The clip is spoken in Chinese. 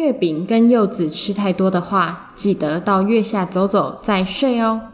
月饼跟柚子吃太多的话记得到月下走走再睡哦。